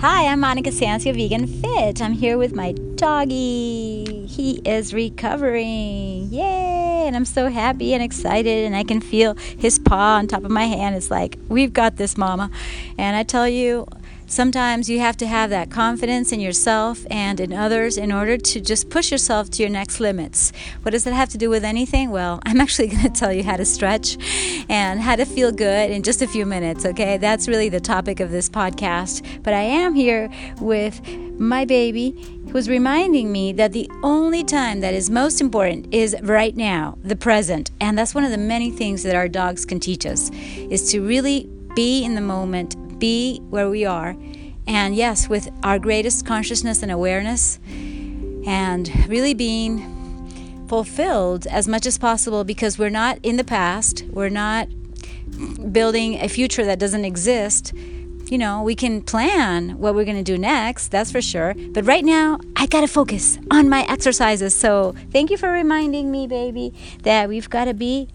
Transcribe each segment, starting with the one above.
Hi, I'm Monica Sancio, Vegan Fit. I'm here with my doggy. He is recovering. Yay! And I'm so happy and excited, and I can feel his paw on top of my hand. It's like, we've got this, mama. And I tell you, Sometimes you have to have that confidence in yourself and in others in order to just push yourself to your next limits. What does that have to do with anything? Well, I'm actually going to tell you how to stretch and how to feel good in just a few minutes, okay? That's really the topic of this podcast. But I am here with my baby who's reminding me that the only time that is most important is right now, the present. And that's one of the many things that our dogs can teach us is to really be in the moment be where we are. And yes, with our greatest consciousness and awareness, and really being fulfilled as much as possible because we're not in the past, we're not building a future that doesn't exist. You know, we can plan what we're going to do next, that's for sure. But right now, I got to focus on my exercises. So, thank you for reminding me, baby, that we've got to be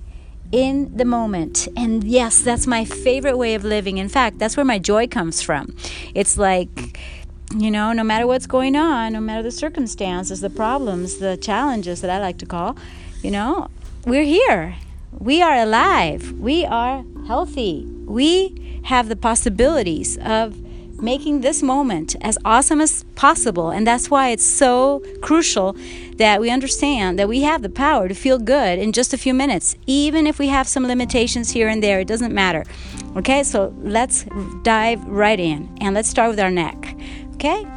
in the moment. And yes, that's my favorite way of living. In fact, that's where my joy comes from. It's like, you know, no matter what's going on, no matter the circumstances, the problems, the challenges that I like to call, you know, we're here. We are alive. We are healthy. We have the possibilities of making this moment as awesome as possible. And that's why it's so crucial that we understand that we have the power to feel good in just a few minutes, even if we have some limitations here and there. It doesn't matter. Okay, so let's dive right in and let's start with our neck. Okay,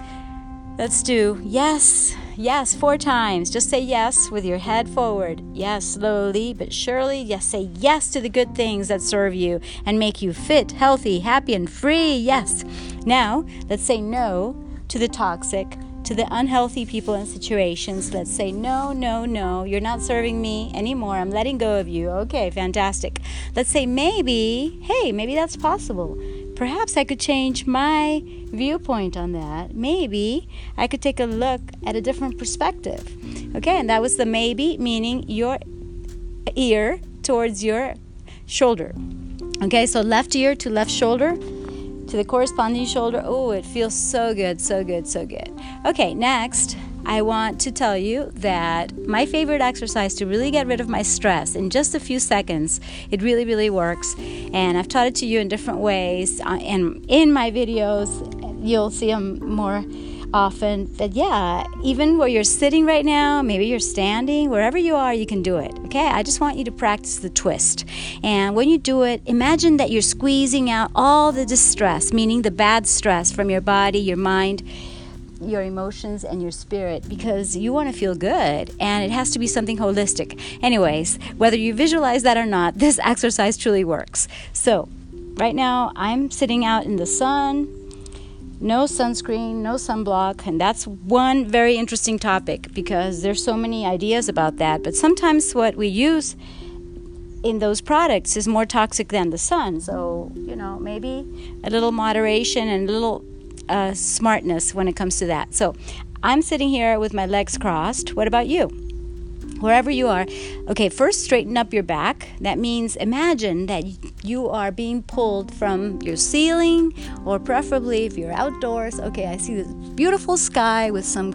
let's do yes. Yes, four times. Just say yes with your head forward. Yes, slowly but surely. Yes, say yes to the good things that serve you and make you fit, healthy, happy, and free. Yes. Now, let's say no to the toxic, to the unhealthy people and situations. Let's say, no, no, no, you're not serving me anymore. I'm letting go of you. Okay, fantastic. Let's say, maybe, hey, maybe that's possible perhaps I could change my viewpoint on that. Maybe I could take a look at a different perspective. Okay, and that was the maybe, meaning your ear towards your shoulder. Okay, so left ear to left shoulder to the corresponding shoulder. Oh, it feels so good, so good, so good. Okay, next. I want to tell you that my favorite exercise to really get rid of my stress in just a few seconds, it really, really works. And I've taught it to you in different ways. Uh, and in my videos, you'll see them more often. That yeah even where you're sitting right now maybe you're standing wherever you are you can do it okay? I just want you to practice the twist. And when you do it imagine that you're squeezing out all the distress meaning the bad stress from your body your mind your emotions and your spirit because you want to feel good and it has to be something holistic. Anyways, whether you visualize that or not, this exercise truly works. So, right now I'm sitting out in the sun, no sunscreen, no sunblock, and that's one very interesting topic because there's so many ideas about that, but sometimes what we use in those products is more toxic than the sun. So, you know, maybe a little moderation and a little uh, smartness when it comes to that. So I'm sitting here with my legs crossed. What about you? Wherever you are, okay, first straighten up your back. That means imagine that you are being pulled from your ceiling, or preferably if you're outdoors. Okay, I see this beautiful sky with some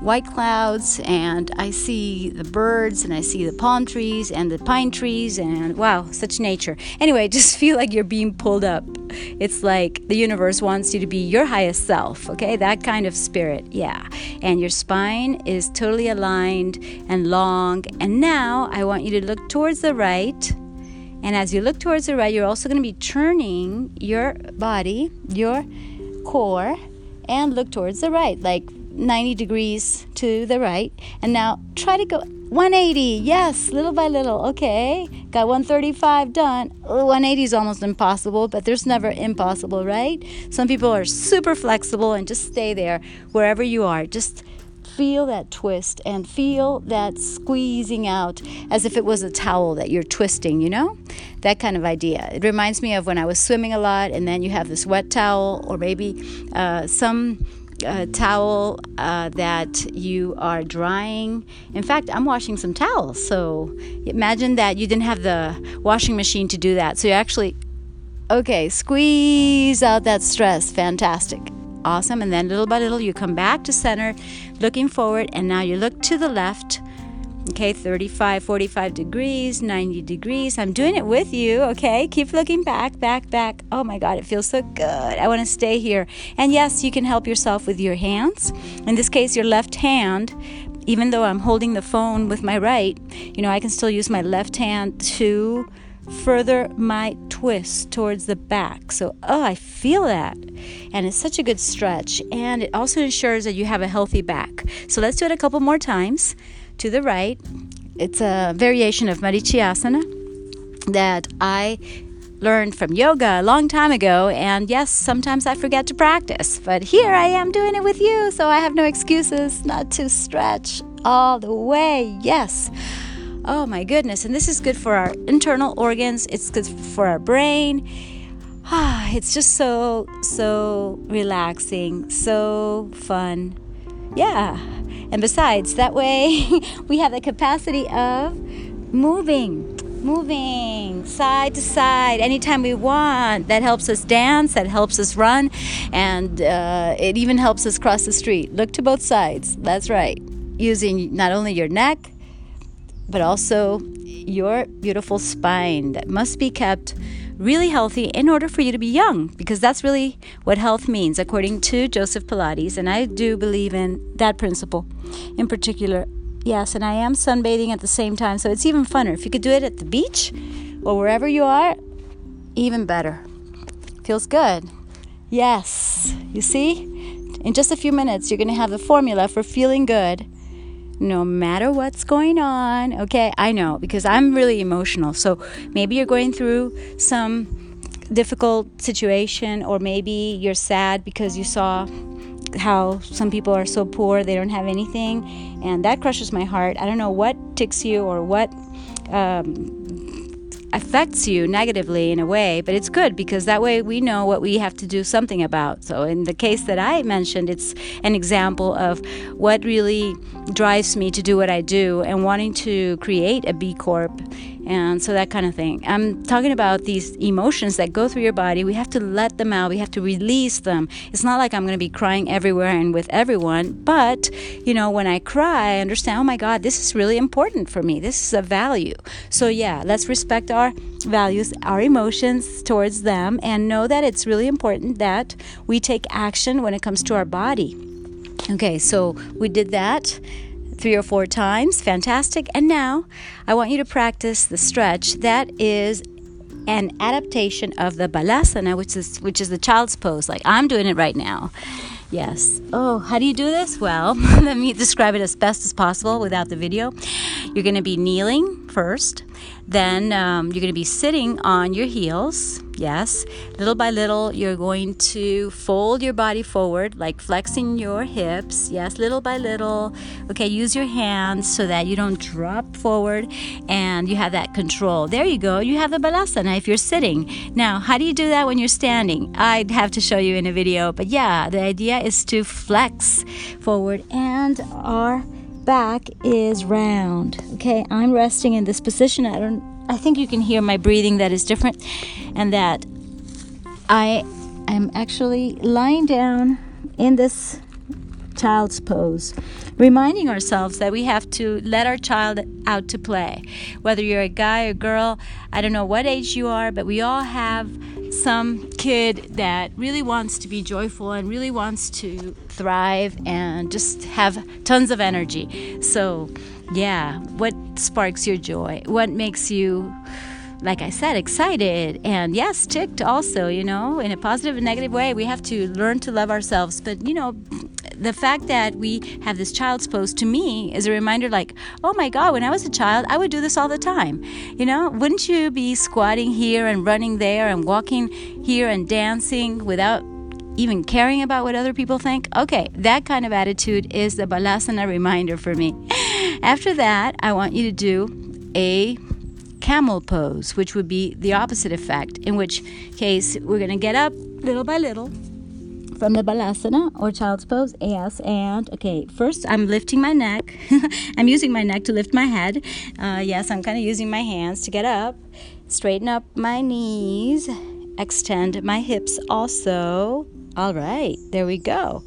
white clouds and I see the birds and I see the palm trees and the pine trees and wow, such nature. Anyway, just feel like you're being pulled up. It's like the universe wants you to be your highest self, okay? That kind of spirit, yeah. And your spine is totally aligned and long. And now I want you to look towards the right. And as you look towards the right, you're also going to be turning your body, your core, and look towards the right, like 90 degrees to the right. And now try to go 180. Yes, little by little. Okay. Got 135 done. 180 is almost impossible, but there's never impossible, right? Some people are super flexible and just stay there wherever you are. Just feel that twist and feel that squeezing out as if it was a towel that you're twisting, you know? That kind of idea. It reminds me of when I was swimming a lot and then you have this wet towel or maybe uh, some uh, towel uh, that you are drying. In fact, I'm washing some towels. So imagine that you didn't have the washing machine to do that. So you actually, okay, squeeze out that stress. Fantastic. Awesome. And then little by little, you come back to center, looking forward, and now you look to the left. Okay, 35, 45 degrees, 90 degrees. I'm doing it with you, okay? Keep looking back, back, back. Oh my God, it feels so good. I want to stay here. And yes, you can help yourself with your hands. In this case, your left hand, even though I'm holding the phone with my right, you know, I can still use my left hand to further my twist towards the back. So, oh, I feel that. And it's such a good stretch. And it also ensures that you have a healthy back. So, let's do it a couple more times to the right. It's a variation of Marichyasana that I learned from yoga a long time ago. And yes, sometimes I forget to practice, but here I am doing it with you, so I have no excuses not to stretch all the way. Yes. Oh my goodness. And this is good for our internal organs, it's good for our brain. Ah, it's just so, so relaxing, so fun. Yeah. And besides, that way we have the capacity of moving, moving side to side anytime we want. That helps us dance, that helps us run, and uh, it even helps us cross the street. Look to both sides. That's right. Using not only your neck, but also your beautiful spine that must be kept really healthy in order for you to be young, because that's really what health means, according to Joseph Pilates. And I do believe in that principle in particular. Yes, and I am sunbathing at the same time, so it's even funner. If you could do it at the beach or wherever you are, even better. Feels good. Yes, you see? In just a few minutes, you're going to have the formula for feeling good no matter what's going on. Okay, I know because I'm really emotional. So maybe you're going through some difficult situation, or maybe you're sad because you saw how some people are so poor they don't have anything, and that crushes my heart. I don't know what ticks you or what. Um, affects you negatively in a way, but it's good because that way we know what we have to do something about. So, in the case that I mentioned, it's an example of what really drives me to do what I do and wanting to create a B Corp and so that kind of thing. I'm talking about these emotions that go through your body. We have to let them out, we have to release them. It's not like I'm going to be crying everywhere and with everyone, but you know, when I cry, I understand, oh my God, this is really important for me. This is a value. So, yeah, let's respect our values, our emotions towards them, and know that it's really important that we take action when it comes to our body. Okay, so we did that three or four times. Fantastic. And now I want you to practice the stretch. That is an adaptation of the balasana, which is which is the child's pose. Like I'm doing it right now. Yes. Oh, how do you do this? Well, let me describe it as best as possible without the video. You're going to be kneeling first. Then um, you're going to be sitting on your heels. Yes. Little by little, you're going to fold your body forward, like flexing your hips. Yes. Little by little. Okay. Use your hands so that you don't drop forward and you have that control. There you go. You have the balasana if you're sitting. Now, how do you do that when you're standing? I'd have to show you in a video. But yeah, the idea is to flex forward and our back is round. Okay, I'm resting in this position. I don't I think you can hear my breathing that is different and that I am actually lying down in this child's pose, reminding ourselves that we have to let our child out to play. Whether you're a guy or girl, I don't know what age you are, but we all have some kid that really wants to be joyful and really wants to thrive and just have tons of energy. So, yeah, what sparks your joy? What makes you like I said, excited and yes, ticked also, you know, in a positive and negative way. We have to learn to love ourselves. But, you know, the fact that we have this child's pose to me is a reminder like, oh my God, when I was a child, I would do this all the time. You know, wouldn't you be squatting here and running there and walking here and dancing without even caring about what other people think? Okay, that kind of attitude is the balasana reminder for me. After that, I want you to do a camel pose, which would be the opposite effect, in which case we're going to get up little by little from the balasana or child's pose. Yes, and okay, first I'm lifting my neck. I'm using my neck to lift my head. Uh, yes, I'm kind of using my hands to get up, straighten up my knees, extend my hips also. All right, there we go.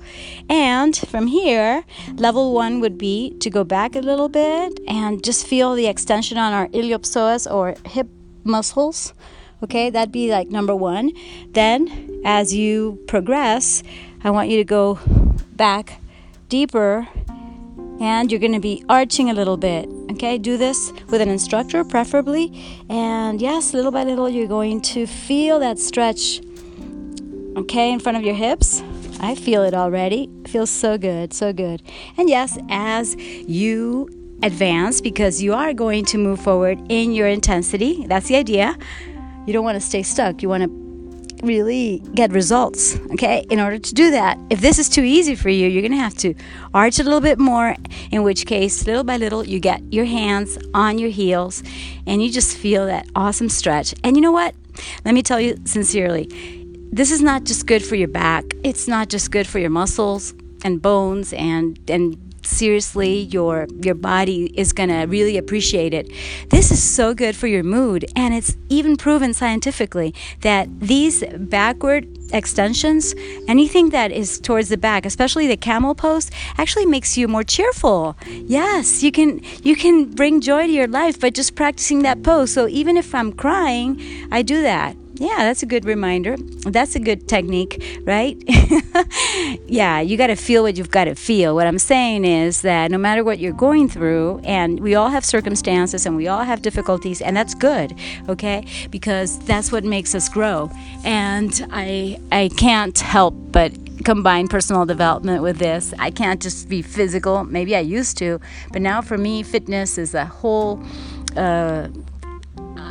And from here, level one would be to go back a little bit and just feel the extension on our iliopsoas or hip muscles. Okay, that'd be like number one. Then, as you progress, I want you to go back deeper and you're going to be arching a little bit. Okay, do this with an instructor preferably. And yes, little by little, you're going to feel that stretch okay, in front of your hips. I feel it already. It feels so good, so good. And yes, as you advance, because you are going to move forward in your intensity, that's the idea. You don't want to stay stuck. You want to really get results, okay? In order to do that, if this is too easy for you, you're going to have to arch a little bit more, in which case, little by little, you get your hands on your heels and you just feel that awesome stretch. And you know what? Let me tell you sincerely, this is not just good for your back. It's not just good for your muscles and bones and and seriously your your body is going to really appreciate it. This is so good for your mood and it's even proven scientifically that these backward extensions, anything that is towards the back, especially the camel pose, actually makes you more cheerful. Yes, you can you can bring joy to your life by just practicing that pose. So even if I'm crying, I do that yeah, that's a good reminder. That's a good technique, right? yeah, you got to feel what you've got to feel. What I'm saying is that no matter what you're going through, and we all have circumstances and we all have difficulties, and that's good, okay? Because that's what makes us grow. And I I can't help but combine personal development with this. I can't just be physical. Maybe I used to, but now for me, fitness is a whole. Uh,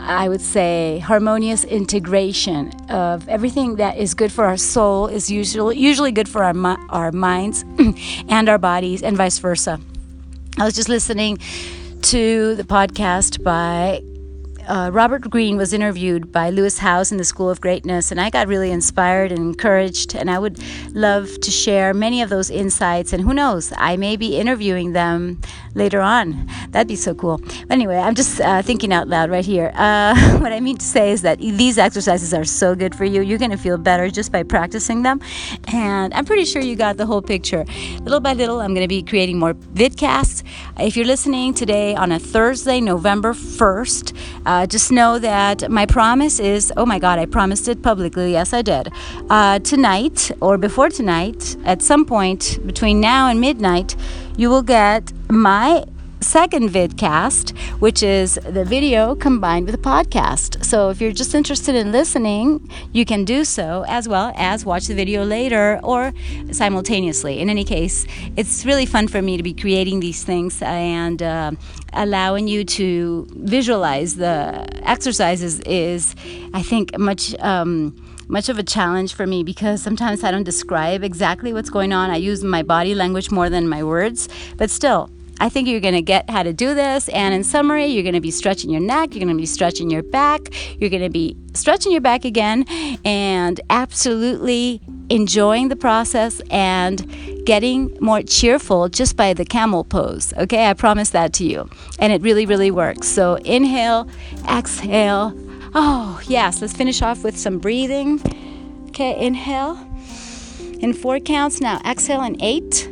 I would say, harmonious integration of everything that is good for our soul is usually usually good for our our minds and our bodies, and vice versa. I was just listening to the podcast by uh, Robert Greene was interviewed by Lewis Howes in the School of Greatness, and I got really inspired and encouraged. And I would love to share many of those insights. And who knows, I may be interviewing them later on. That'd be so cool. Anyway, I'm just uh, thinking out loud right here. Uh, what I mean to say is that these exercises are so good for you. You're going to feel better just by practicing them. And I'm pretty sure you got the whole picture. Little by little, I'm going to be creating more vidcasts. If you're listening today on a Thursday, November 1st, uh, just know that my promise is oh my God, I promised it publicly. Yes, I did. Uh, tonight or before tonight, at some point between now and midnight, you will get my second vidcast, which is the video combined with a podcast. So if you're just interested in listening, you can do so as well as watch the video later or simultaneously. In any case, it's really fun for me to be creating these things and uh, allowing you to visualize the exercises is, I think, much. Um, much of a challenge for me because sometimes I don't describe exactly what's going on. I use my body language more than my words, but still, I think you're going to get how to do this. And in summary, you're going to be stretching your neck, you're going to be stretching your back, you're going to be stretching your back again, and absolutely enjoying the process and getting more cheerful just by the camel pose. Okay, I promise that to you. And it really, really works. So inhale, exhale. Oh, yes, let's finish off with some breathing. Okay, inhale in four counts. Now exhale in eight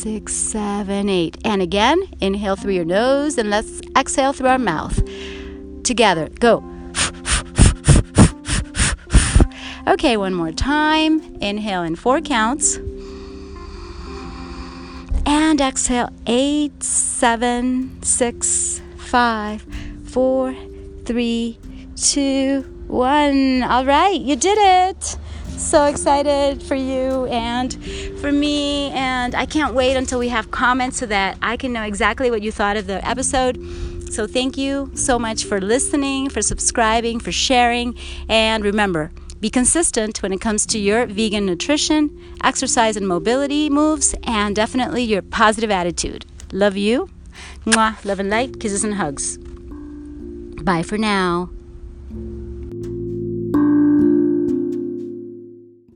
six, seven, eight. And again, inhale through your nose and let's exhale through our mouth. Together, go. Okay, one more time. Inhale in four counts. And exhale eight, seven, six, five, four, three, two, one. All right, you did it so excited for you and for me. And I can't wait until we have comments so that I can know exactly what you thought of the episode. So, thank you so much for listening, for subscribing, for sharing. And remember, be consistent when it comes to your vegan nutrition, exercise and mobility moves, and definitely your positive attitude. Love you. Mwah. Love and light. Kisses and hugs. Bye for now.